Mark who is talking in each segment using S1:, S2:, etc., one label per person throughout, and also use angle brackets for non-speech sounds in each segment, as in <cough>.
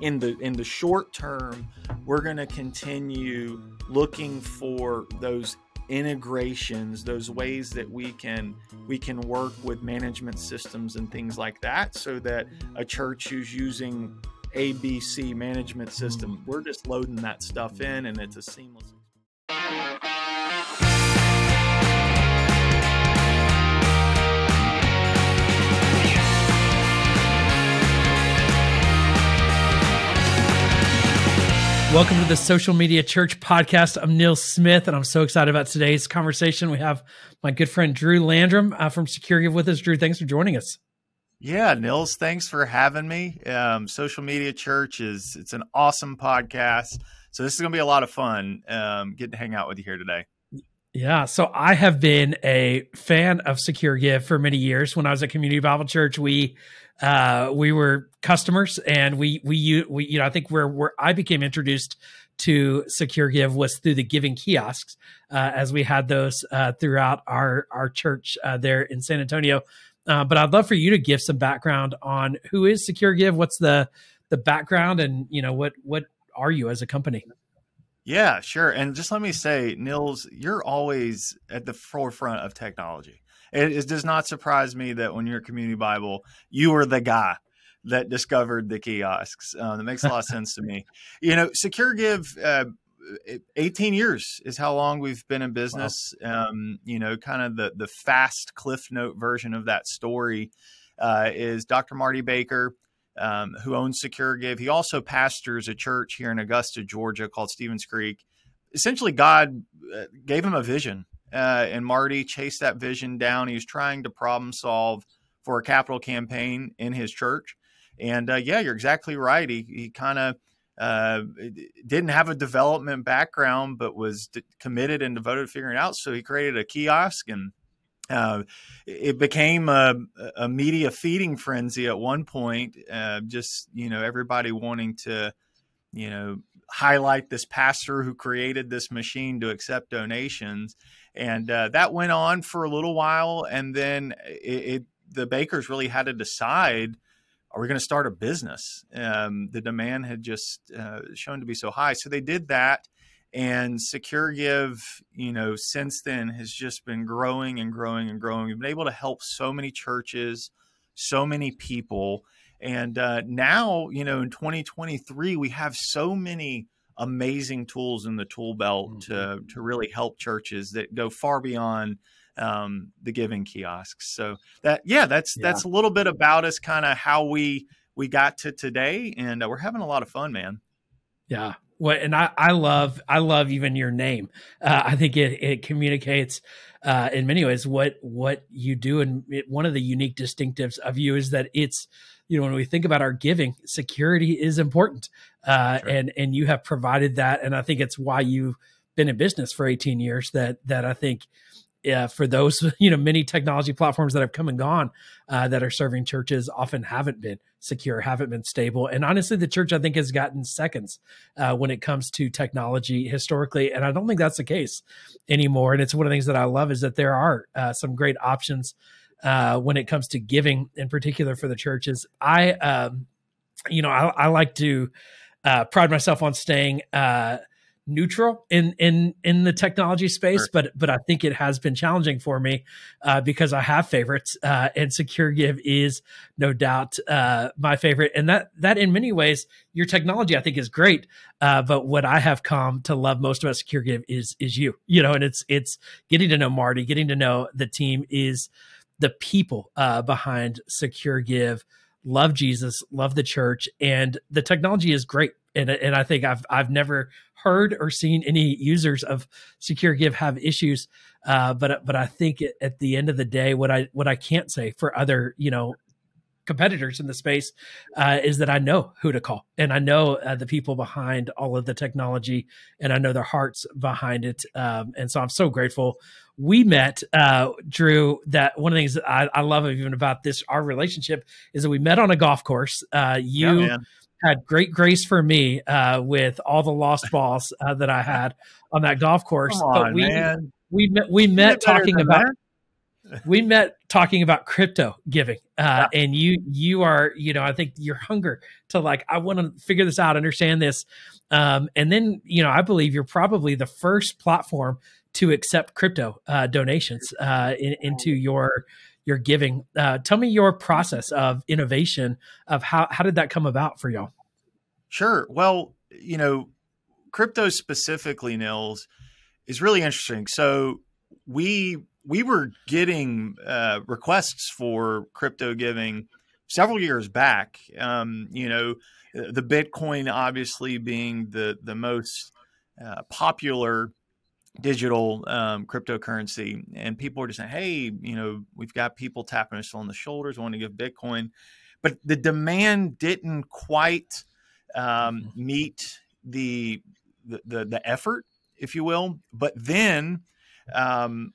S1: in the in the short term, we're going to continue looking for those integrations those ways that we can we can work with management systems and things like that so that a church who's using abc management system we're just loading that stuff in and it's a seamless
S2: Welcome to the Social Media Church podcast. I'm Nils Smith, and I'm so excited about today's conversation. We have my good friend Drew Landrum uh, from SecureGive with us. Drew, thanks for joining us.
S1: Yeah, Nils, thanks for having me. Um, Social Media Church is it's an awesome podcast, so this is going to be a lot of fun. Um, getting to hang out with you here today.
S2: Yeah, so I have been a fan of Secure Give for many years. When I was at Community Bible Church, we uh, we were customers, and we we we you know I think where where I became introduced to secure give was through the giving kiosks, uh, as we had those uh, throughout our our church uh, there in San Antonio. Uh, but I'd love for you to give some background on who is secure give, what's the the background, and you know what what are you as a company?
S1: Yeah, sure. And just let me say, Nils, you're always at the forefront of technology. It, it does not surprise me that when you're at Community Bible, you were the guy that discovered the kiosks. Uh, that makes a lot of <laughs> sense to me. You know, SecureGive, uh, 18 years is how long we've been in business. Wow. Um, you know, kind of the the fast cliff note version of that story uh, is Dr. Marty Baker um, who owns Secure Give. He also pastors a church here in Augusta, Georgia called Stevens Creek. Essentially, God uh, gave him a vision, uh, and Marty chased that vision down. He was trying to problem solve for a capital campaign in his church. And uh, yeah, you're exactly right. He, he kind of uh, didn't have a development background, but was d- committed and devoted to figuring out. So he created a kiosk and uh, it became a, a, media feeding frenzy at one point. Uh, just you know, everybody wanting to, you know, highlight this pastor who created this machine to accept donations, and uh, that went on for a little while. And then it, it, the bakers really had to decide: Are we going to start a business? Um, the demand had just uh, shown to be so high, so they did that and Secure Give, you know, since then has just been growing and growing and growing. We've been able to help so many churches, so many people. And uh, now, you know, in 2023, we have so many amazing tools in the tool belt mm-hmm. to, to really help churches that go far beyond um, the giving kiosks. So that, yeah, that's, yeah. that's a little bit about us, kind of how we, we got to today. And uh, we're having a lot of fun, man.
S2: Yeah, what and I, I love I love even your name. Uh, I think it it communicates uh, in many ways what what you do, and it, one of the unique distinctives of you is that it's you know when we think about our giving, security is important, uh, sure. and and you have provided that, and I think it's why you've been in business for 18 years. That that I think uh, for those <laughs> you know many technology platforms that have come and gone uh, that are serving churches often haven't been secure haven't been stable. And honestly the church i think has gotten seconds uh, when it comes to technology historically. And i don't think that's the case anymore. And it's one of the things that i love is that there are uh, some great options uh, when it comes to giving in particular for the churches. I um, you know I, I like to uh, pride myself on staying neutral in in in the technology space sure. but but i think it has been challenging for me uh, because i have favorites uh, and SecureGive is no doubt uh, my favorite. And that that in many ways your technology i think is great uh, but what i have come to love most about SecureGive is is you you know and it's it's getting to know marty getting to know the team is the people uh, behind SecureGive love jesus love the church and the technology is great and and I think I've I've never heard or seen any users of Secure Give have issues. Uh, but but I think at the end of the day, what I what I can't say for other you know competitors in the space uh, is that I know who to call and I know uh, the people behind all of the technology and I know their hearts behind it. Um, and so I'm so grateful. We met, uh, Drew, that one of the things I, I, love even about this, our relationship is that we met on a golf course. Uh, you, yeah, had great grace for me uh, with all the lost balls uh, that I had on that golf course.
S1: On, but we man.
S2: we met, we met talking about <laughs> we met talking about crypto giving, uh, yeah. and you you are you know I think your hunger to like I want to figure this out, understand this, um, and then you know I believe you're probably the first platform to accept crypto uh, donations uh, in, into your your giving. Uh, tell me your process of innovation of how how did that come about for y'all?
S1: Sure. Well, you know, crypto specifically, Nils, is really interesting. So we we were getting uh, requests for crypto giving several years back. Um, you know, the Bitcoin obviously being the the most uh, popular digital um, cryptocurrency, and people were just saying, "Hey, you know, we've got people tapping us on the shoulders, wanting to give Bitcoin," but the demand didn't quite um, mm-hmm. meet the, the the the effort, if you will. But then um,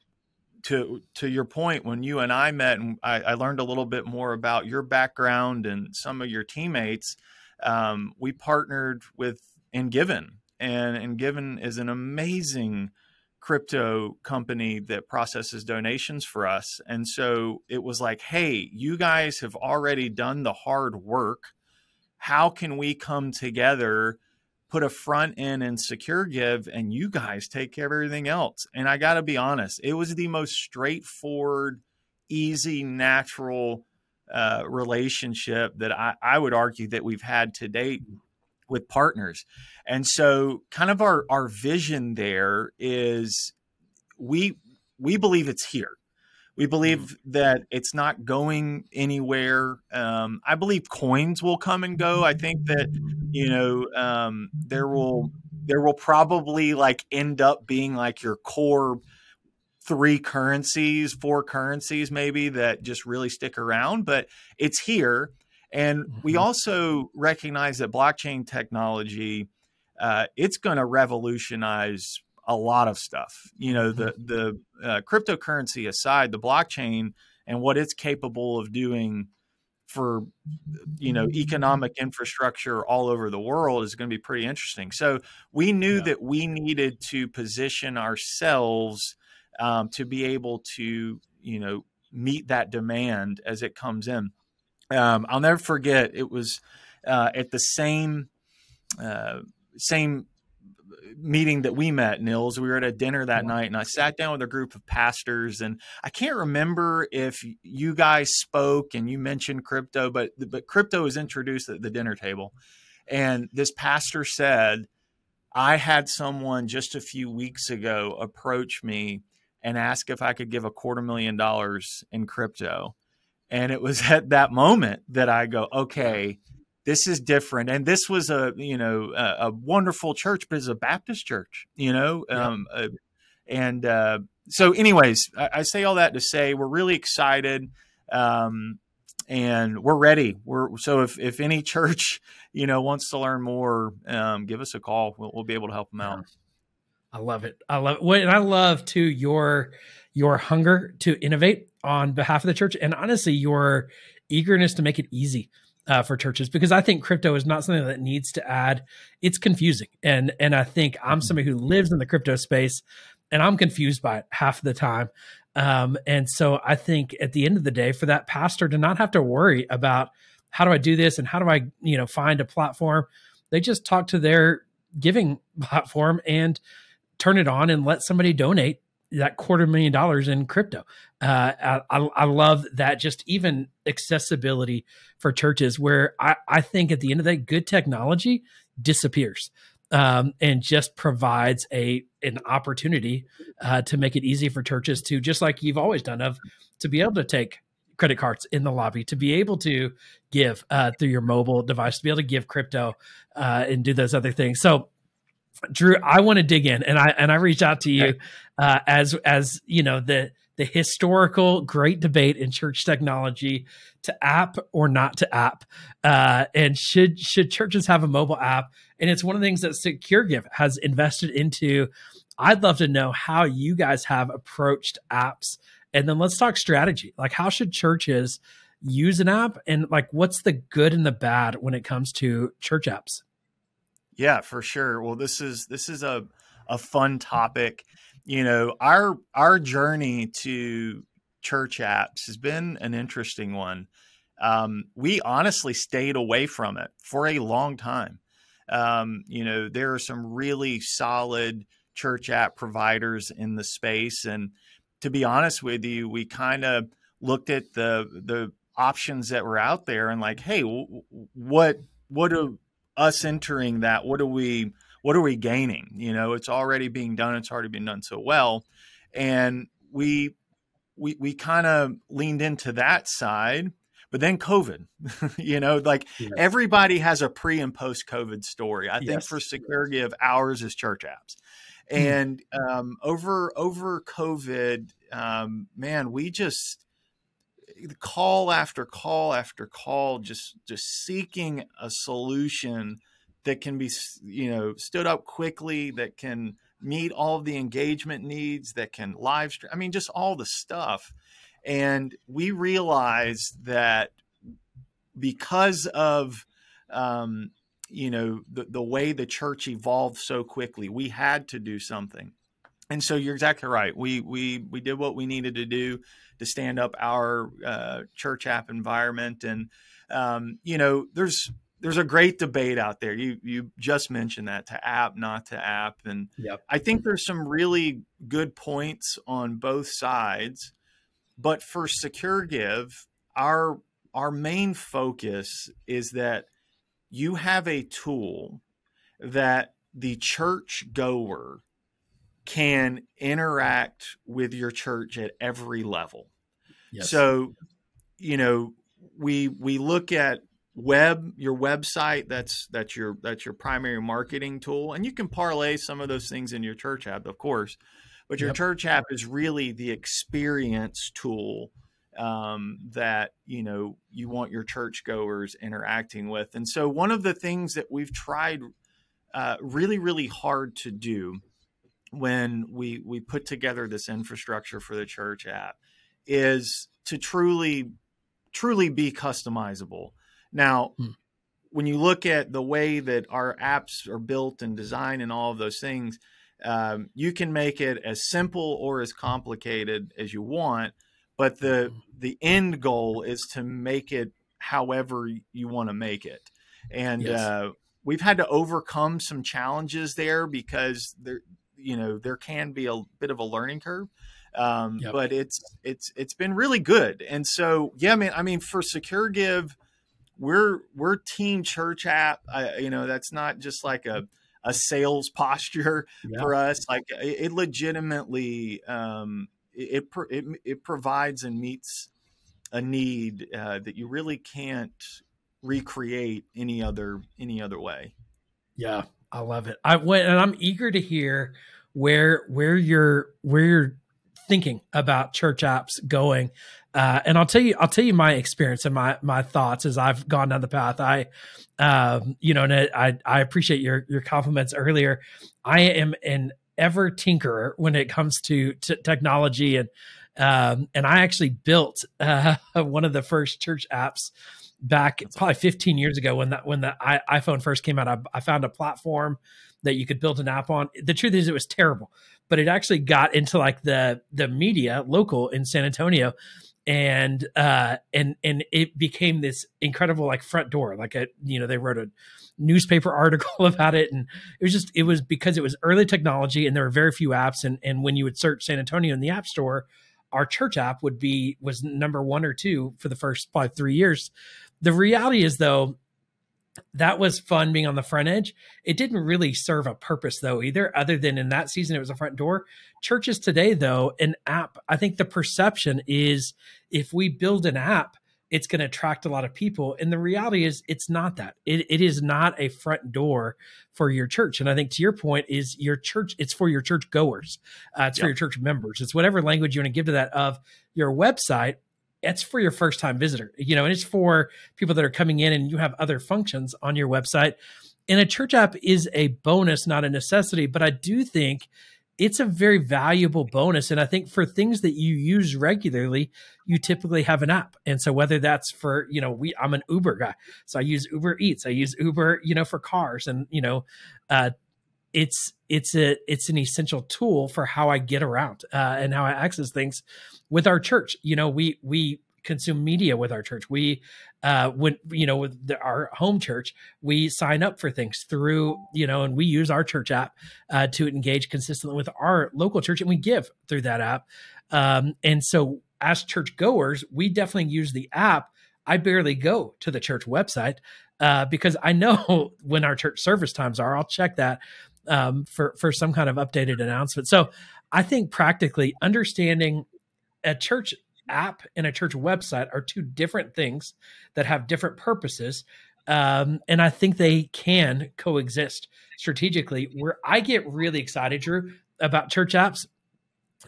S1: to to your point, when you and I met, and I, I, learned a little bit more about your background and some of your teammates, um, we partnered with Engiven, and Engiven is an amazing crypto company that processes donations for us. And so it was like, hey, you guys have already done the hard work. How can we come together? put a front end and secure give and you guys take care of everything else and i got to be honest it was the most straightforward easy natural uh, relationship that I, I would argue that we've had to date with partners and so kind of our our vision there is we we believe it's here we believe mm-hmm. that it's not going anywhere. Um, I believe coins will come and go. I think that you know um, there will there will probably like end up being like your core three currencies, four currencies maybe that just really stick around. But it's here, and we mm-hmm. also recognize that blockchain technology uh, it's going to revolutionize a lot of stuff. You know, the mm-hmm. the uh, cryptocurrency aside, the blockchain and what it's capable of doing for you know economic infrastructure all over the world is going to be pretty interesting. So we knew yeah. that we needed to position ourselves um, to be able to you know meet that demand as it comes in. Um, I'll never forget it was uh, at the same uh, same meeting that we met, Nils. We were at a dinner that night, and I sat down with a group of pastors, and I can't remember if you guys spoke and you mentioned crypto, but but crypto was introduced at the dinner table, and this pastor said, "I had someone just a few weeks ago approach me and ask if I could give a quarter million dollars in crypto." And it was <laughs> at that moment that I go, okay, this is different. And this was a you know a, a wonderful church but it's a baptist church you know yeah. um, uh, and uh, so anyways I, I, say all that to say we're really excited um, and we're ready. We're so if, if any <laughs> church you know wants to learn more um, give us a call. We'll, we'll, be able to help them out.
S2: I love it. I love it and i love to your your hunger to innovate on behalf of the church and honestly your eagerness to make it easy uh, for churches because I think crypto is not something that needs to add. It's confusing, and and I think I'm mm-hmm. somebody who lives in the crypto space, and I'm confused by it half the time. Um, and so I think at the end of the day, for that pastor to not have to worry about how do I do this and how do I you know find a platform, they just talk to their giving <laughs> platform and turn it on and let somebody donate that quarter million dollars in crypto. Uh, I, I, love that just even accessibility for churches where I, I think at the end of the day, good technology disappears um, and just provides a an opportunity uh, to make it easy for churches to just like you've always done of to be able to take credit cards in the lobby to be able to give uh, through your mobile device to be able to give crypto uh, and do those other things so Drew, I want to dig in, and I and I reached out to you uh, as as you know the the historical great debate in church technology to app or not to app, uh, and should should churches have a mobile app? And it's one of the things that SecureGive has invested into. I'd love to know how you guys have approached apps, and then let's talk strategy. Like, how should churches use an app, and like, what's the good and the bad when it comes to church apps?
S1: Yeah, for sure. Well, this is this is a a fun topic. You know, our our journey to church apps has been an interesting one. Um, we honestly stayed away from it for a long time. Um, you know, there are some really solid church app providers in the space, and to be honest with you, we kind of looked at the the options that were out there and like, hey, what what do us entering that? What are we what are we gaining? You know, it's already being done. It's already been done so well, and we we we kind of leaned into that side. But then COVID, <laughs> you know, like yes. everybody has a pre and post COVID story. I yes. think for Secure of ours is church apps. Hmm. And um, over over COVID, um, man, we just call after call after call, just just seeking a solution that can be you know stood up quickly, that can meet all the engagement needs, that can live stream. I mean, just all the stuff. And we realized that because of um, you know the, the way the church evolved so quickly, we had to do something. And so you're exactly right. We we we did what we needed to do to stand up our uh, church app environment. And um, you know, there's there's a great debate out there. You you just mentioned that to app, not to app, and yep. I think there's some really good points on both sides. But for Secure Give, our our main focus is that you have a tool that the church goer can interact with your church at every level. Yes. So, you know, we we look at web your website that's that's your that's your primary marketing tool and you can parlay some of those things in your church app of course but your yep. church app is really the experience tool um, that you know you want your church goers interacting with and so one of the things that we've tried uh, really really hard to do when we we put together this infrastructure for the church app is to truly truly be customizable. Now, hmm. when you look at the way that our apps are built and designed and all of those things, um, you can make it as simple or as complicated as you want. But the hmm. the end goal is to make it however you want to make it. And yes. uh, we've had to overcome some challenges there because there you know there can be a bit of a learning curve um, yep. but it's it's it's been really good. And so yeah man i mean for secure give we're we're team church app. I, you know that's not just like a a sales posture <laughs> yeah. for us. Like it, it legitimately um, it, it, it provides and meets a need uh, that you really can't recreate any other any other way.
S2: Yeah I love it. I went and I'm eager to hear where where you're where you're thinking about church apps going. Uh, and I'll tell you, I'll tell you my experience and my my thoughts as I've gone down the path. I, um, you know, and I I appreciate your your compliments earlier. I am an ever tinkerer when it comes to, to technology, and um, and I actually built <laughs> uh, one of the first church apps back That's probably 15 years ago when that when the iPhone first came out. I, I, found a platform that you could build an app on. The truth is, it was terrible, but it actually got into like the the media local in San Antonio, and uh, and and it became this incredible like front door. Like a you know they wrote a newspaper <laughs> article about it, and it was just it was because it was early technology and there were very few apps, and and when you would search San Antonio in the App Store our church app would be was number one or two for the first probably three years the reality is, though, that was fun being on the front edge. It didn't really serve a purpose though either, other than in that season it was a front door. Churches today, though, an app, I think the perception is if we build an app, it's going to attract a lot of people. And the reality is it's not that. It, it is not a front door for your church. And I think to your point is your church, it's for your church goers. Uh, it's yep. for your church members. It's whatever language you want to give to that of your website it's for your first time visitor, you know, and it's for people that are coming in and you have other functions on your website. And a church app is a bonus, not a necessity, but I do think it's a very valuable bonus. And I think for things that you use regularly, you typically have an app. And so whether that's for, you know, we I'm an Uber guy. So I use Uber Eats. I use Uber, you know, for cars and, you know, uh it's it's a it's an essential tool for how I get around uh, and how I access things with our church. You know, we we consume media with our church. We uh when you know with the, our home church, we sign up for things through, you know, and we use our church app uh to engage consistently with our local church and we give through that app. Um and so as church goers, we definitely use the app. I barely go to the church website uh, because I know <laughs> when our church service times are. I'll check that um, for for some kind of updated announcement. So I think practically understanding a church app and a church website are two different things that have different purposes. Um, and I think they can coexist strategically. Where I get really excited, Drew, about church apps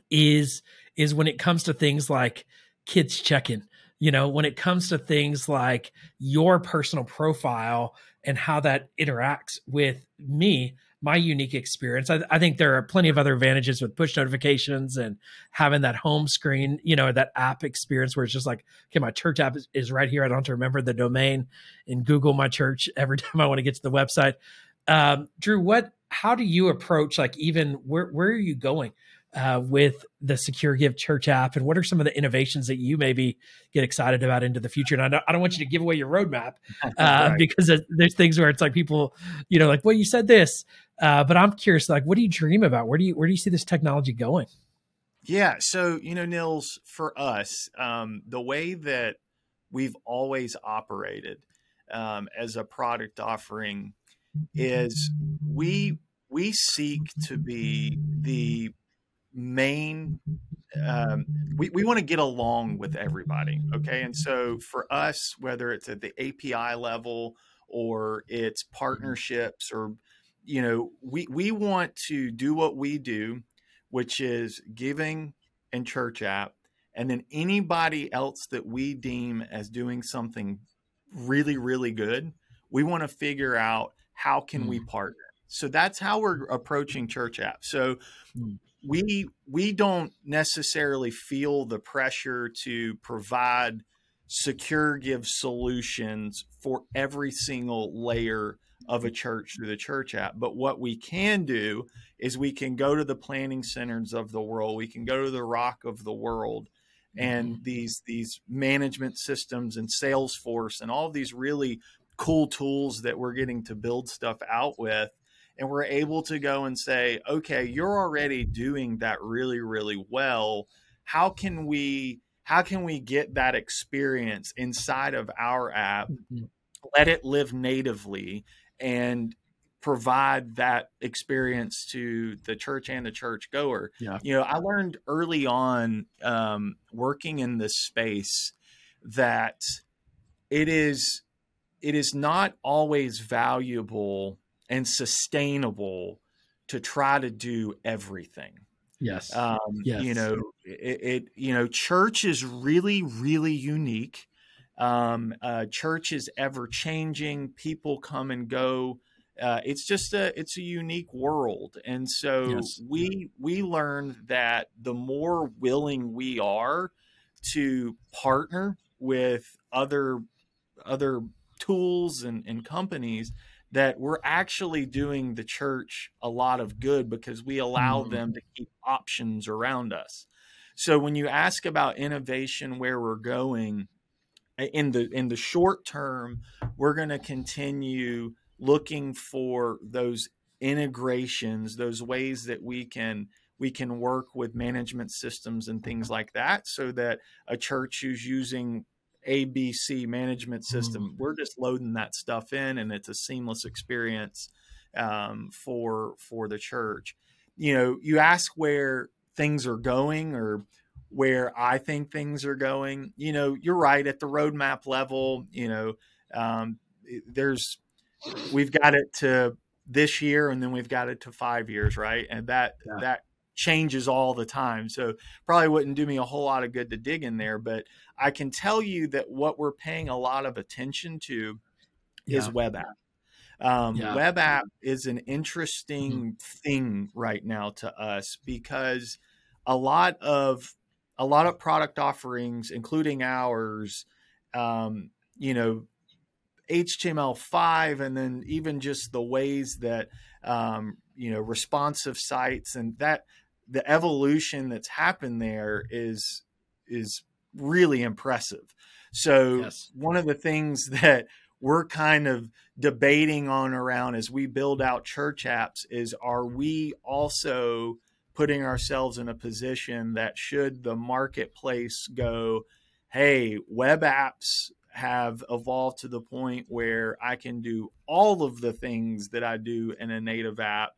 S2: is is when it comes to things like kids check-in. You know, when it comes to things like your personal profile and how that interacts with me my unique experience. I, I, think there are plenty of other advantages with push notifications and having that home screen, you know, that app experience where it's just like, okay, my church app is, is right here. I don't have to remember the domain and Google my church <laughs> every time I want to get to the website. Um, Drew, what, how do you approach like even where, where are you going? Uh, with the Secure Give Church app, and what are some of the innovations that you maybe get excited about into the future? And I don't, I don't want you to give away your roadmap <laughs> uh, right. because there's things where it's like people, you know, like, well, you said this, uh, but I'm curious, like, what do you dream about? Where do you where do you see this technology going?
S1: Yeah, so you know, Nils, for us, um, the way that we've always operated um, as a product offering is we we seek to be the main um, we, we want to get along with everybody okay and so for us whether it's at the api level or it's partnerships or you know, we we want to do what we do, which is giving and church app, and then anybody else that we deem as doing something really really good, we want to figure out how can mm. we partner. So that's how we're approaching church app. So mm. we we don't necessarily feel the pressure to provide secure give solutions for every single layer of a church through the church app. But what we can do is we can go to the planning centers of the world, we can go to the rock of the world, and mm-hmm. these these management systems and Salesforce and all these really cool tools that we're getting to build stuff out with. And we're able to go and say, okay, you're already doing that really, really well. How can we how can we get that experience inside of our app? Mm-hmm let it live natively and provide that experience to the church and the church goer. Yeah. You know, I learned early on um, working in this space that it is it is not always valuable and sustainable to try to do everything.
S2: Yes.
S1: Um, yes. You know, it, it, you know, church is really, really unique. Um, uh, church is ever changing. People come and go. Uh, it's just a it's a unique world, and so yes. we we learned that the more willing we are to partner with other other tools and, and companies that we're actually doing the church a lot of good because we allow mm-hmm. them to keep options around us. So when you ask about innovation, where we're going, in the in the short term, we're going to continue looking for those integrations, those ways that we can we can work with management systems and things like that, so that a church who's using ABC management system, mm-hmm. we're just loading that stuff in, and it's a seamless experience um, for for the church. You know, you ask where things are going or where I think things are going. You know, you're right at the roadmap level. You know, um, there's we've got it to this year, and then we've got it to five years, right? And that yeah. that changes all the time. So probably wouldn't do me a whole lot of good to dig in there, but I can tell you that what we're paying a lot of attention to yeah. is web app. Um, yeah. Web app is an interesting mm-hmm. thing right now to us because a lot of a lot of product offerings, including ours, um, you know, HTML5, and then even just the ways that um, you know responsive sites and that the evolution that's happened there is is really impressive. So yes. one of the things <laughs> that we're kind of debating on around as we build out church apps is are we also putting ourselves in a position that should the marketplace go hey web apps have evolved to the point where I can do all of the things that I do in a native app.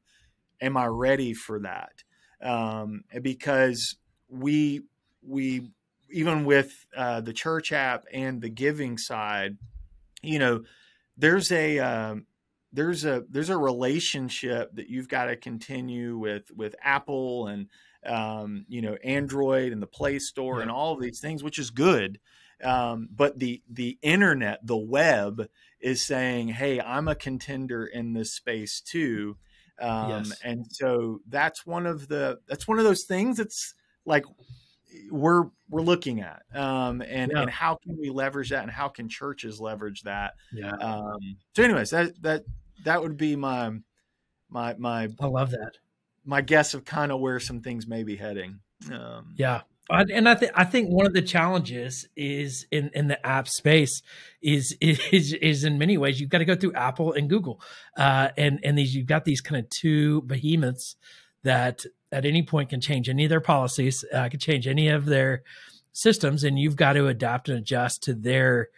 S1: Am I ready for that? Um, because we we even with uh, the church app and the giving side, you know, there's a um, there's a there's a relationship that you've got to continue with with Apple and um, you know Android and the Play Store yeah. and all of these things, which is good. Um, but the the internet, the web, is saying, "Hey, I'm a contender in this space too." Um, yes. And so that's one of the that's one of those things that's like we're we're looking at um, and yeah. and how can we leverage that and how can churches leverage that
S2: yeah
S1: um, so anyways that that that would be my my my
S2: i love that.
S1: my guess of kind of where some things may be heading. Um,
S2: yeah. And I think I think one of the challenges is in, in the app space is <laughs> is is in many ways you've got to go through Apple and Google, uh, and and these you've got these kind of two behemoths that at any point can change any of their policies, uh, can change any of their systems, and you've got to adapt and adjust to their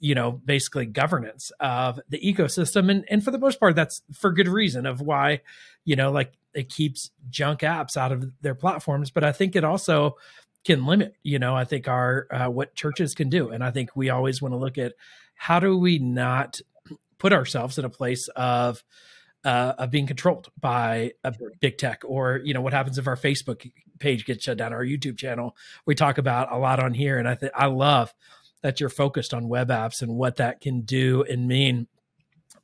S2: you know basically governance of the ecosystem. And and for the most part that's for good reason of why you know like it keeps junk apps out of their platforms. But i think it also can limit you know i think our uh, what churches can do. And i think we always want to look at how do we not put ourselves in a place of uh, of being controlled by a big tech or you know what happens if our facebook page gets shut down our youtube channel. We talk about a lot on here and i think i love that you're focused on web apps and what that can do and mean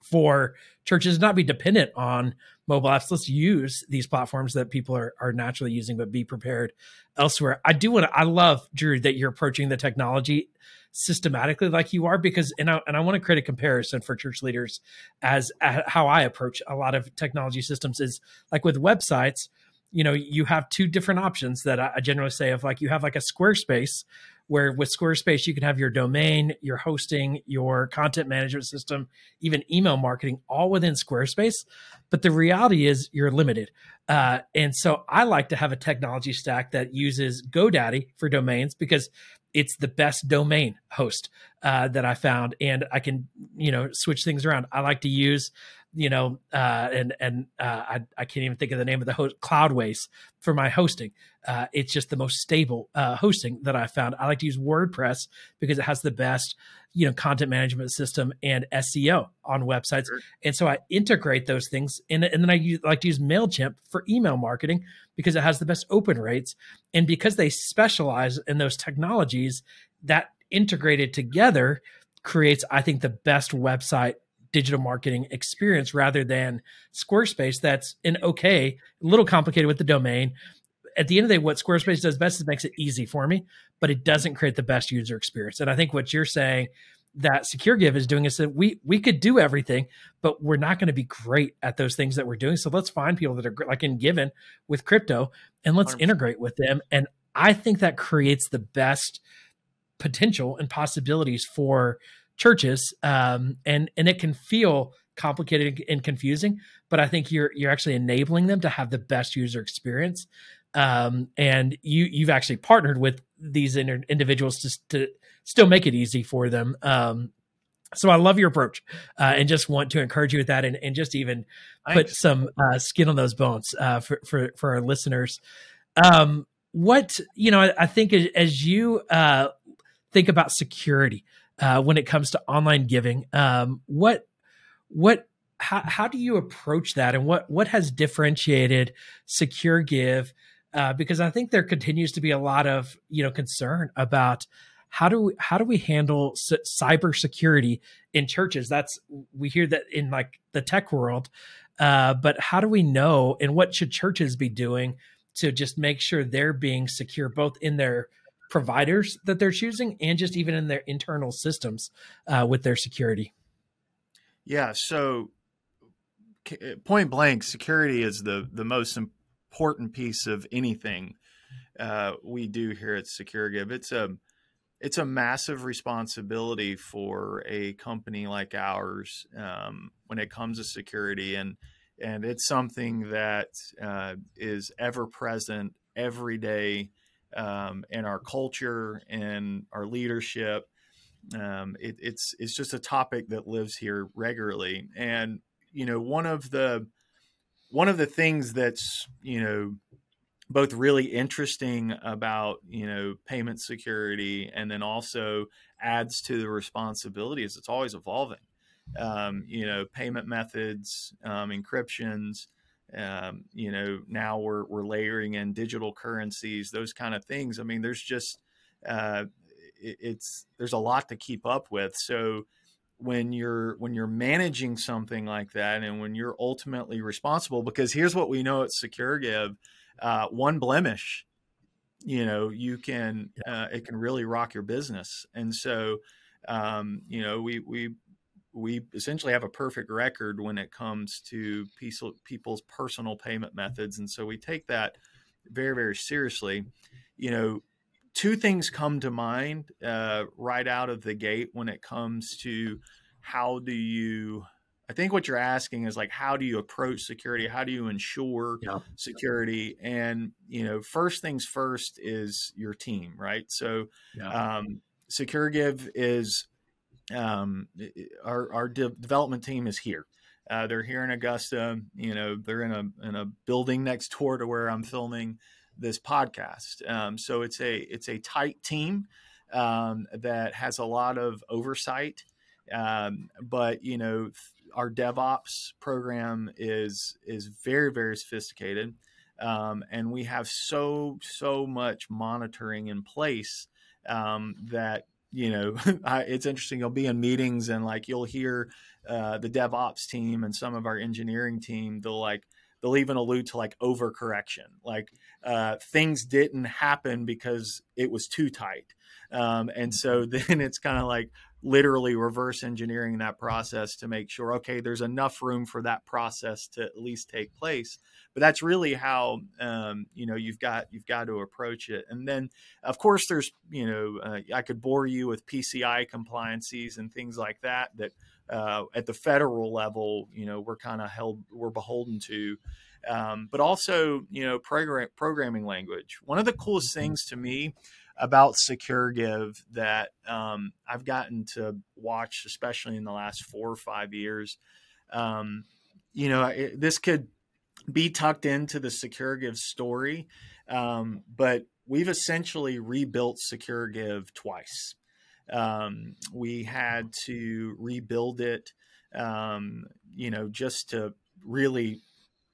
S2: for churches not be dependent on mobile apps. Let's use these platforms that people are, are naturally using, but be prepared elsewhere. I do want to, I love, Drew, that you're approaching the technology systematically like you are because and I, and I want to create a comparison for church leaders as, as how I approach a lot of technology systems is like with websites you know you have two different options that I generally say of like you have like a Squarespace where with Squarespace, you can have your domain, your hosting, your content management system, even email marketing, all within Squarespace. But the reality is you're limited. Uh, and so I like to have a technology stack that uses GoDaddy for domains because it's the best domain host uh, that I found, and I can you know switch things around. I like to use you know, uh, and and uh, I, I can't even think of the name of the host, Cloudways for my hosting. Uh, it's just the most stable uh, hosting that I found. I like to use WordPress because it has the best, you know, content management system and SEO on websites. Sure. And so I integrate those things, and and then I use, like to use Mailchimp for email marketing because it has the best open rates, and because they specialize in those technologies, that integrated together creates, I think, the best website digital marketing experience rather than Squarespace that's an okay, a little complicated with the domain. At the end of the day, what Squarespace does best is makes it easy for me, but it doesn't create the best user experience. And I think what you're saying that secure give is doing is that we we could do everything, but we're not going to be great at those things that we're doing. So let's find people that are like Engiven with crypto and let's 100%. integrate with them. And I think that creates the best potential and possibilities for churches, um, and and it can feel complicated and confusing. But I think you're you're actually enabling them to have the best user experience. Um, and you you've actually partnered with these inter- individuals to, to still make it easy for them. Um, so I love your approach, uh, and just want to encourage you with that, and, and just even put some uh, skin on those bones uh, for for for our listeners. Um, what you know, I, I think as you uh, think about security, uh, when it comes to online giving. Um, what what how, how do you approach that, and what what has differentiated Secure Give? Uh, because I think there continues to be a lot of you know concern about how do we, how do we handle c- cybersecurity in churches? That's we hear that in like the tech world, uh, but how do we know and what should churches be doing to just make sure they're being secure both in their providers that they're choosing and just even in their internal systems uh, with their security.
S1: Yeah. So, point blank, security is the the most important piece of anything uh, we do here at SecureGive. It's a it's a massive responsibility for a company like ours um, when it comes to security, and and it's something that uh, is ever present every day um, in our culture and our leadership. Um, it, it's it's just a topic that lives here regularly, and you know one of the one of the things that's you know both really interesting about you know payment security and then also adds to the responsibilities it's always evolving um, you know payment methods um, encryptions um, you know now we're, we're layering in digital currencies those kind of things. I mean there's just uh, it, it's there's a lot to keep up with. So when you're when you're managing something like that and when you're ultimately responsible because here's what we know at SecureGive uh, one blemish, you know, you can uh, it can really rock your business. And so, um, you know, we we we essentially have a perfect record when it comes to people's personal payment methods, and so we take that very very seriously. You know, two things come to mind uh, right out of the gate when it comes to how do you I think what you're asking is like, how do you approach security? How do you ensure yeah. security? And you know, first things first is your team, right? So, yeah. um, SecureGive is um, our our de- development team is here. Uh, they're here in Augusta. You know, they're in a in a building next door to where I'm filming this podcast. Um, so it's a it's a tight team um, that has a lot of oversight. Um, but you know, our DevOps program is is very very sophisticated, um, and we have so so much monitoring in place um, that you know <laughs> I, it's interesting. You'll be in meetings and like you'll hear uh, the DevOps team and some of our engineering team. They'll like they'll even allude to like overcorrection, like uh, things didn't happen because it was too tight. Um, and so then <laughs> it's kind of like literally reverse engineering that process to make sure okay there's enough room for that process to at least take place but that's really how um, you know you've got you've got to approach it and then of course there's you know uh, i could bore you with pci compliances and things like that that uh, at the federal level you know we're kind of held we're beholden to um, but also you know program, programming language one of the coolest mm-hmm. things to me about SecureGive that um, I've gotten to watch, especially in the last four or five years. Um, you know, it, this could be tucked into the SecureGive story, um, but we've essentially rebuilt SecureGive twice. Um, we had to rebuild it, um, you know, just to really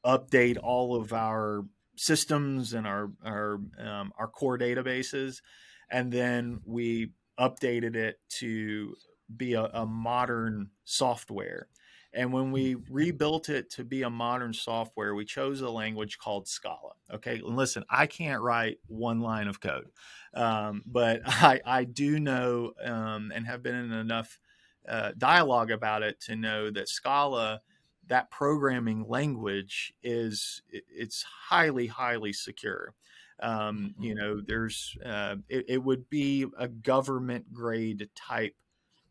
S1: update all of our systems and our our um, our core databases, and then we updated it to be a, a modern software. And when we rebuilt it to be a modern software, we chose a language called Scala. Okay, and listen, I can't write one line of code, um, but <laughs> I, I do know um, and have been in enough uh, dialogue about it to know that Scala that programming language is it's highly highly secure um, you mm-hmm. know there's uh, it, it, would be a government grade type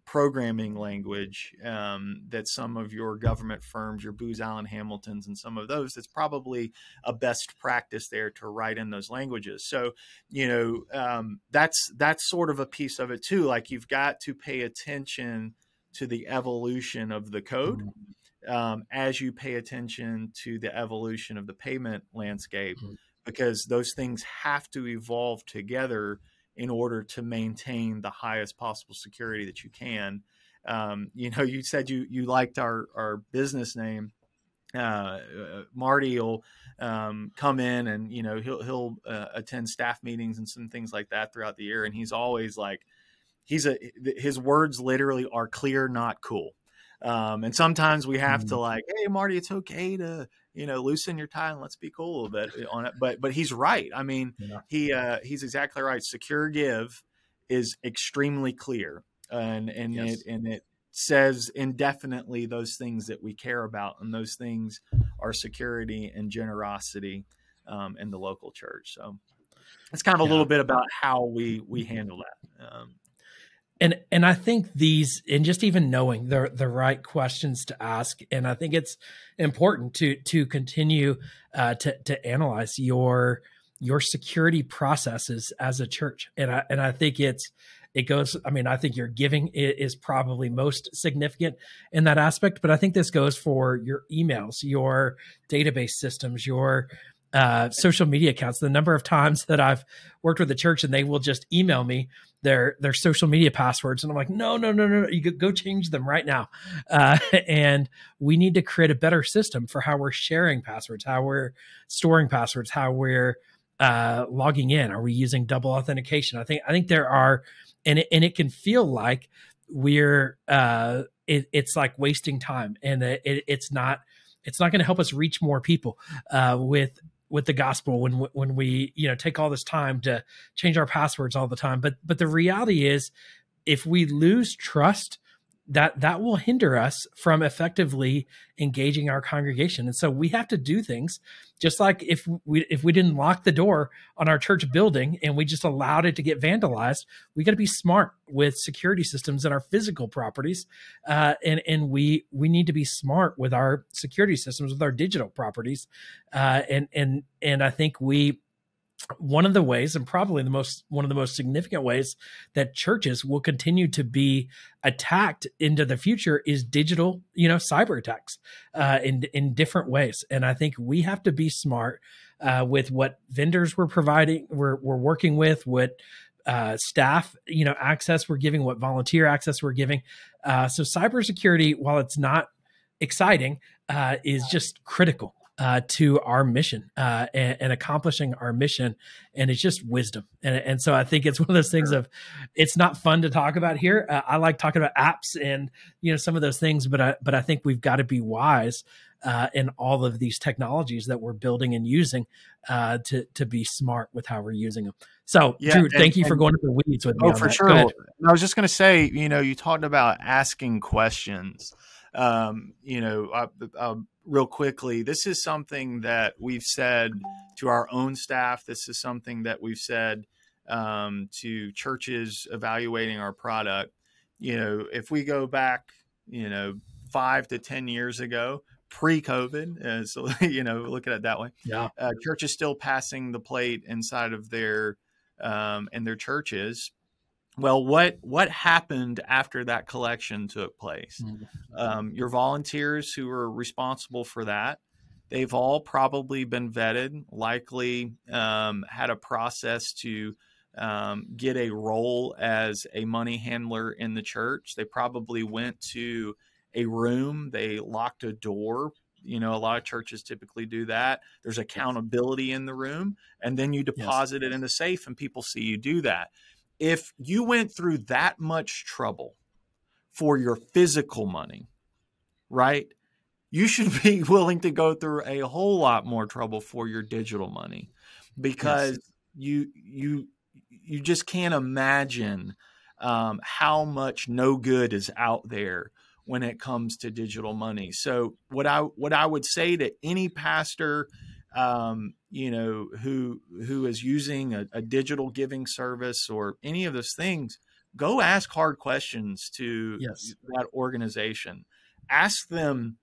S1: programming language um, that some of your government firms your booz allen hamiltons and some of those that's probably a best practice there to write in those languages so you know um, that's that's sort of a piece of it too like you've got to pay attention to the evolution of the code mm-hmm um, as you pay attention to the evolution of the payment landscape, mm-hmm. because those things have to evolve together in order to maintain the highest possible security that you can. Um, you know, you said you you liked our our business name. Uh, uh, Marty will um, come in and you know he'll he'll uh, attend staff meetings and some things like that throughout the year, and he's always like he's a his words literally are clear, not cool. Um, and sometimes we have mm-hmm. to like, hey, Marty, it's okay to you know loosen your tie and let's be cool a little bit on it. But but he's right. I mean, yeah. he uh, he's exactly right. Secure give is extremely clear, and and yes. it and it says indefinitely those things that we care about, and those things are security and generosity um, in the local church. So it's kind of a yeah. little bit about how we we handle that. Um,
S2: and and I think these and just even knowing the the right questions to ask, and I think it's important to to continue uh, to to analyze your your security processes as a church, and I and I think it's it goes. I mean, I think your giving is probably most significant in that aspect, but I think this goes for your emails, your database systems, your uh, social media accounts. The number of times that I've worked with the church and they will just email me their their social media passwords, and I'm like, no, no, no, no, you go change them right now. <laughs> Uh, and we need to create a better system for how we're sharing passwords, how we're storing passwords, how we're uh, logging in. Are we using double authentication? I think I think there are, and it, and it can feel like we're uh, it, it's like wasting time, and it, it's not it's not going to help us reach more people uh, with with the gospel when when we you know take all this time to change our passwords all the time. But but the reality is if we lose trust that that will hinder us from effectively engaging our congregation. And so we have to do things just like if we if we didn't lock the door on our church building and we just allowed it to get vandalized we got to be smart with security systems in our physical properties uh, and and we we need to be smart with our security systems with our digital properties uh, and and and i think we one of the ways and probably the most one of the most significant ways that churches will continue to be attacked into the future is digital you know cyber attacks uh, in in different ways. And i think we have to be smart uh, with what vendors we're providing we're, we're working with what uh, staff you know access we're giving what volunteer access we're giving. Uh, so cybersecurity while it's not exciting uh, is just critical uh, to our mission uh, and, and, accomplishing our mission. And it's just wisdom. And, and, so I think it's one of those things of it's not fun to talk about here. Uh, I like talking about apps and you know some of those things, but I but I think we've got to be wise uh, in all of these technologies that we're building and using uh, to to be smart with how we're using them. So, yeah, Drew, and, thank you for going to the weeds with me.
S1: Oh, for that. sure. I was just going to say, you know, you talked about asking questions. Um, you know, I, I real quickly, this is something that we've said to our own staff. This is something that we've said um, to churches evaluating our product. You know, if we go back, you know, five to 10 years ago, pre COVID, uh, <laughs> so, you know, look at it that way.
S2: Yeah.
S1: Uh, churches still passing the plate inside of their, um, in their churches well, what what happened after that collection took place? Mm-hmm. Um, your volunteers who were responsible for that, they've all probably been vetted, likely um, had a process to um, get a role as a money handler in the church. They probably went to a room, they locked a door. You know, a lot of churches typically do that. There's accountability in the room, and then you deposit yes. it in the safe, and people see you do that if you went through that much trouble for your physical money, right? You should <laughs> be willing to go through a whole lot more trouble for your digital money because yes. you you you just can't imagine um, how much no good is out there when it comes to digital money. So what I what I would say to any pastor um, you know, who who is using a, a, digital giving service or any of those things, go ask hard questions to
S2: yes.
S1: that organization. Ask them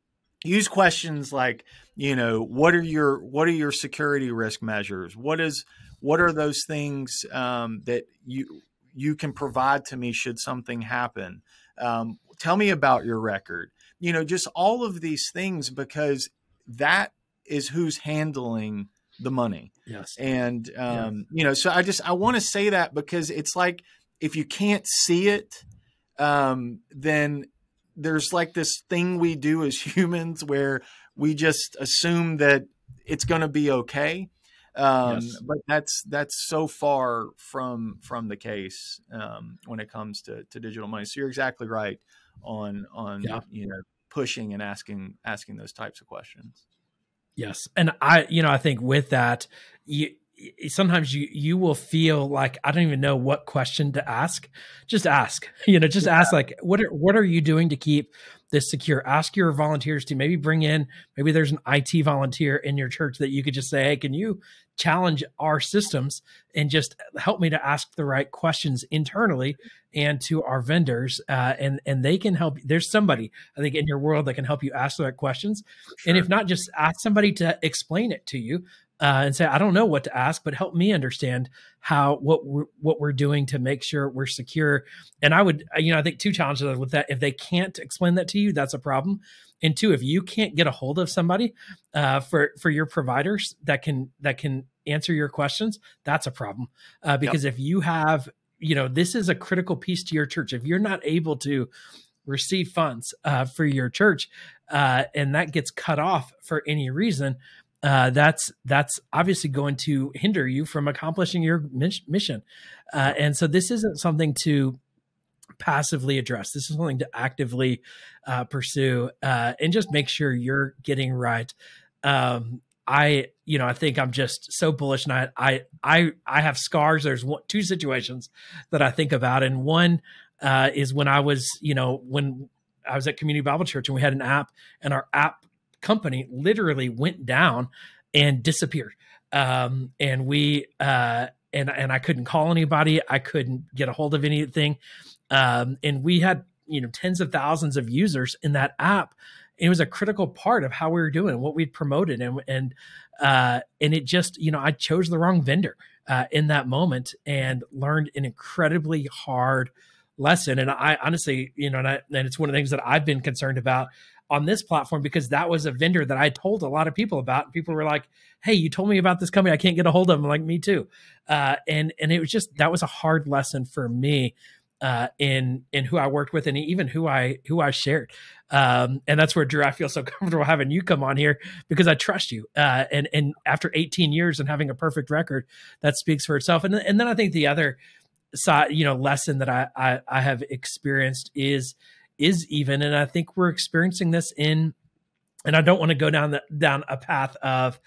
S1: use questions like, you know, what are your what are your security risk measures? What is what are those things um, that you you can provide to me should something happen? Um, tell me about your record. You know, just all of these things because that is who's handling the money.
S2: Yes.
S1: And um, you know, so I just I want to say that because it's like if you can't see it, um, then there's like this thing we do as <laughs> humans where we just assume that it's going to be okay. Um, yes. But that's that's so far from from the case um, when it comes to, to digital money. So you're exactly right on on yeah. you know pushing and asking asking those types of questions.
S2: Yes. And I, you know, I think with that, you, sometimes you you will feel like I don't even know what question to ask. Just ask. <laughs> You know, just yeah. ask like what are what are you doing to keep this secure? Ask your volunteers to maybe bring in maybe there's an IT volunteer in your church that you could just say, "Hey, can you challenge our systems and just help me to ask the right questions internally and to our vendors uh, and and they can help there's somebody i think in your world that can help you ask the right questions sure. and if not just ask somebody to explain it to you uh, and say i don't know what to ask but help me understand how what we're, what we're doing to make sure we're secure. And i would you know i think two challenges with that if they can't explain that to you that's a problem. And two if you can't get a hold of somebody uh, for for your providers that can that can answer your questions that's a problem. Uh, because yep. if you have you know this is a critical piece to your church. If you're not able to receive funds uh, for your church uh, and that gets cut off for any reason uh, that's that's obviously going to hinder you from accomplishing your mission uh, and so this isn't something to passively address. This is something to actively uh, pursue uh, and just make sure you're getting right. Um, I, you know, I think I'm just so bullish, and I, I, I, I have scars. There's one, two situations that I think about, and one uh, is when I was, you know, when I was at Community Bible Church, and we had an app, and our app company literally went down and disappeared. Um, and we, uh, and and I couldn't call anybody. I couldn't get a hold of anything. Um, and we had you know tens of thousands of users in that app. It was a critical part of how we were doing, what we'd promoted, and and uh, and it just you know I chose the wrong vendor uh, in that moment and learned an incredibly hard lesson. And I honestly, you know, and, I, and it's one of the things that I've been concerned about on this platform because that was a vendor that I told a lot of people about. People were like, "Hey, you told me about this company. I can't get a hold of them." I'm like, "Me too." Uh, and and it was just that was a hard lesson for me uh, in in who I worked with and even who I who I shared. Um, and that's where Drew, I feel so <laughs> comfortable having you come on here because I trust you. Uh, and and after 18 years and having a perfect record, that speaks for itself. And and then I think the other side, you know, lesson that I I, I have experienced is is even, and I think we're experiencing this in, and I don't want to go down the down a path of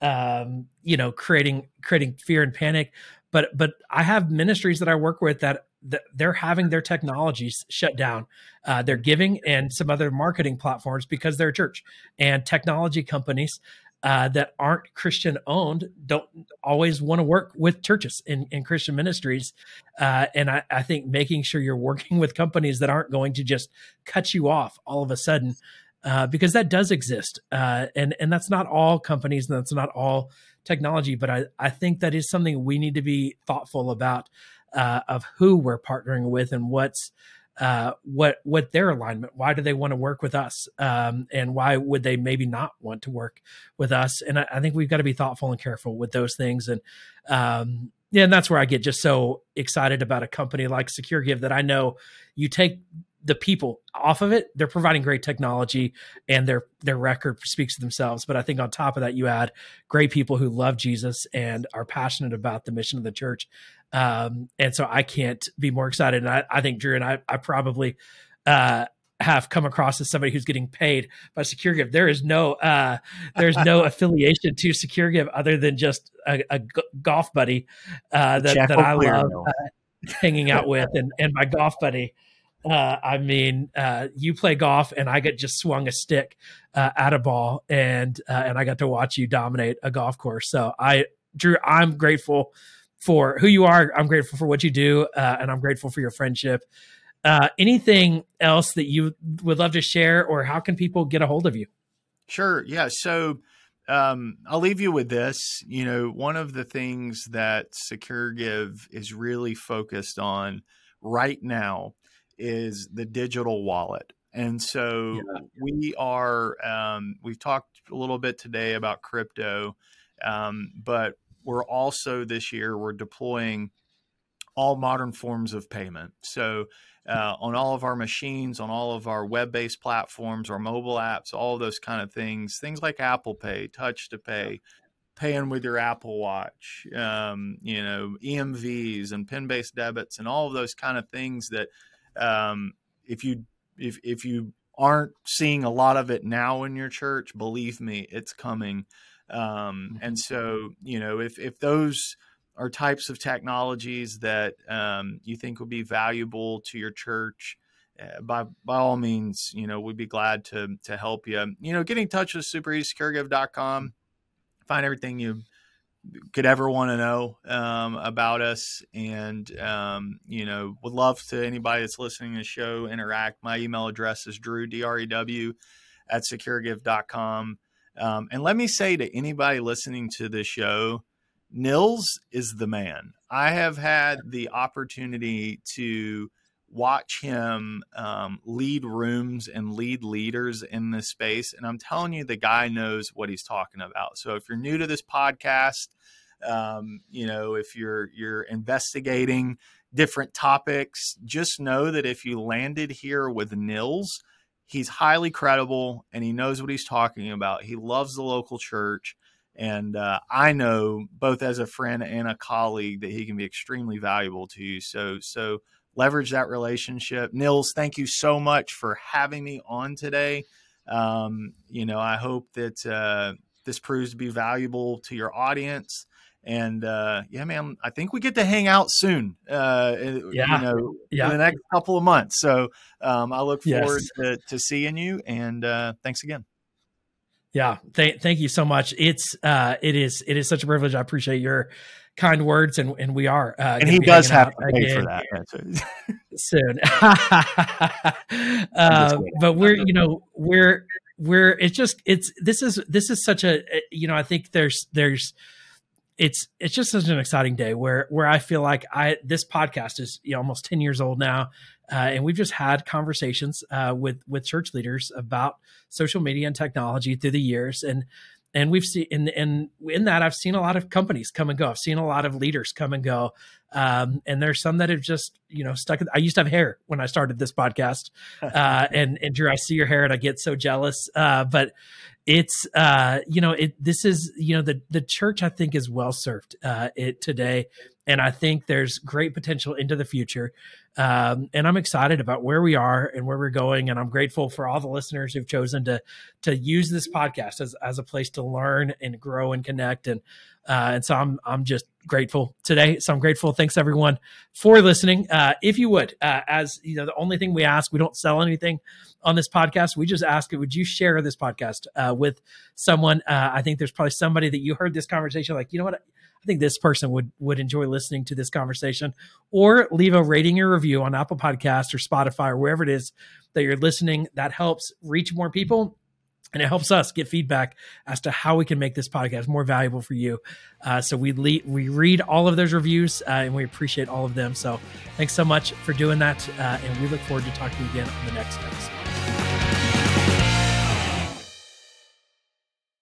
S2: um, you know creating creating fear and panic but but i have ministries that i work with that they're having their technologies shut down. Uh, they're giving and some other marketing platforms because they're a church and technology companies uh, that aren't Christian owned don't always want to work with churches in, Christian ministries. Uh, and I, I, think making sure you're working with companies that aren't going to just cut you off all of a sudden, uh, because that does exist. Uh, and, and that's not all companies and that's not all technology, but I, I think that is something we need to be thoughtful about uh, of who we're partnering with and what's uh, what what their alignment. Why do they want to work with us, um, and why would they maybe not want to work with us? And I, I think we've got to be thoughtful and careful with those things. And um, yeah, and that's where I get just so excited about a company like SecureGive that I know you take the people off of it, they're providing great technology and their their record speaks to themselves. But I think on top of that, you add great people who love Jesus and are passionate about the mission of the church. Um, and so I can't be more excited. And I, I think Drew and I, I probably uh, have come across as somebody who's getting paid by SecureGive. There is no uh, there's no <laughs> affiliation to SecureGive other than just a, a g- golf buddy uh, that, that I love uh, hanging out with and, and my golf buddy. Uh, I mean, uh, you play golf, and I get just swung a stick uh, at a ball, and uh, and I got to watch you dominate a golf course. So I, Drew, I'm grateful for who you are. I'm grateful for what you do, uh, and I'm grateful for your friendship. Uh, anything else that you would love to share, or how can people get a hold of you?
S1: Sure. Yeah. So um, I'll leave you with this. You know, one of the things that SecureGive is really focused on right now is the digital wallet. And so yeah. we are, um, we've talked a little bit today about crypto, um, but we're also this year, we're deploying all modern forms of payment. So uh, on all of our machines, on all of our web-based platforms, our mobile apps, all those kind of things, things like Apple Pay, Touch to Pay, paying with your Apple Watch, um, you know, EMVs and pin-based debits, and all of those kind of things that um, if you if if you aren't seeing a lot of it now in your church, believe me, it's coming. Um, and so, you know, if if those are types of technologies that um, you think would be valuable to your church, uh, by by all means, you know, we'd be glad to to help you. You know, get in touch with supereasycaregive.com. Find everything you could ever want to know um, about us, and um, you know, would love to anybody that's listening to the show interact. My email address is drew d r e w at securegive.com. Um, and let me say to anybody listening to this show, Nils is the man. I have had the opportunity to watch him um, lead rooms and lead leaders in this space. And I'm telling you, the guy knows what he's talking about. So if you're new to this podcast, um, you know, if you're you're investigating different topics, just know that if you landed here with Nils, he's highly credible and he knows what he's talking about. He loves the local church. And uh, I know both as a friend and a colleague that he can be extremely valuable to you. So, so leverage that relationship. Nils, thank you so much for having me on today. Um, you know, I hope that uh, this proves to be valuable to your audience. And uh, yeah, man, I think we get to hang out soon. Uh, yeah. You know, yeah. in the next couple of months. So um, I look forward yes. to, to, seeing you. And uh, thanks again.
S2: Yeah, th- thank you so much. It's uh, it is it is such a privilege. I appreciate your kind words, and and we are.
S1: Uh, and he does have to pay for that <laughs>
S2: soon. <laughs> uh, but we're you know we're we're it's just it's this is this is such a you know I think there's there's it's it's just such an exciting day where where I feel like I this podcast is you know, almost ten years old now, uh, and we've just had conversations uh, with with church leaders about social media and technology through the years, and and we've seen and in in that I've seen a lot of companies come and go. I've seen a lot of leaders come and go, um, and there's some that have just you know stuck. I used to have hair when I started this podcast, <laughs> uh, and and Drew, I see your hair and I get so jealous. Uh, but it's uh, you know it this is you know the the church I think is well served uh, it today, and I think there's great potential into the future. Um, and I'm excited about where we are and where we're going. And I'm grateful for all the listeners who've chosen to to use this podcast as, as a place to learn and grow and connect. And uh, and so I'm I'm just grateful today. So I'm grateful. Thanks everyone for listening. Uh, if you would, uh, as you know, the only thing we ask, we don't sell anything on this podcast. We just ask, would you share this podcast uh, with someone? Uh, I think there's probably somebody that you heard this conversation, like you know what I think this person would would enjoy listening to this conversation. Or leave a rating or review on Apple Podcast or Spotify or wherever it is that you're listening. That helps reach more people. And it helps us get feedback as to how we can make this podcast more valuable for you. Uh, so we le- we read all of those reviews uh, and we appreciate all of them. So thanks so much for doing that, uh, and we look forward to talking to you again on the next episode.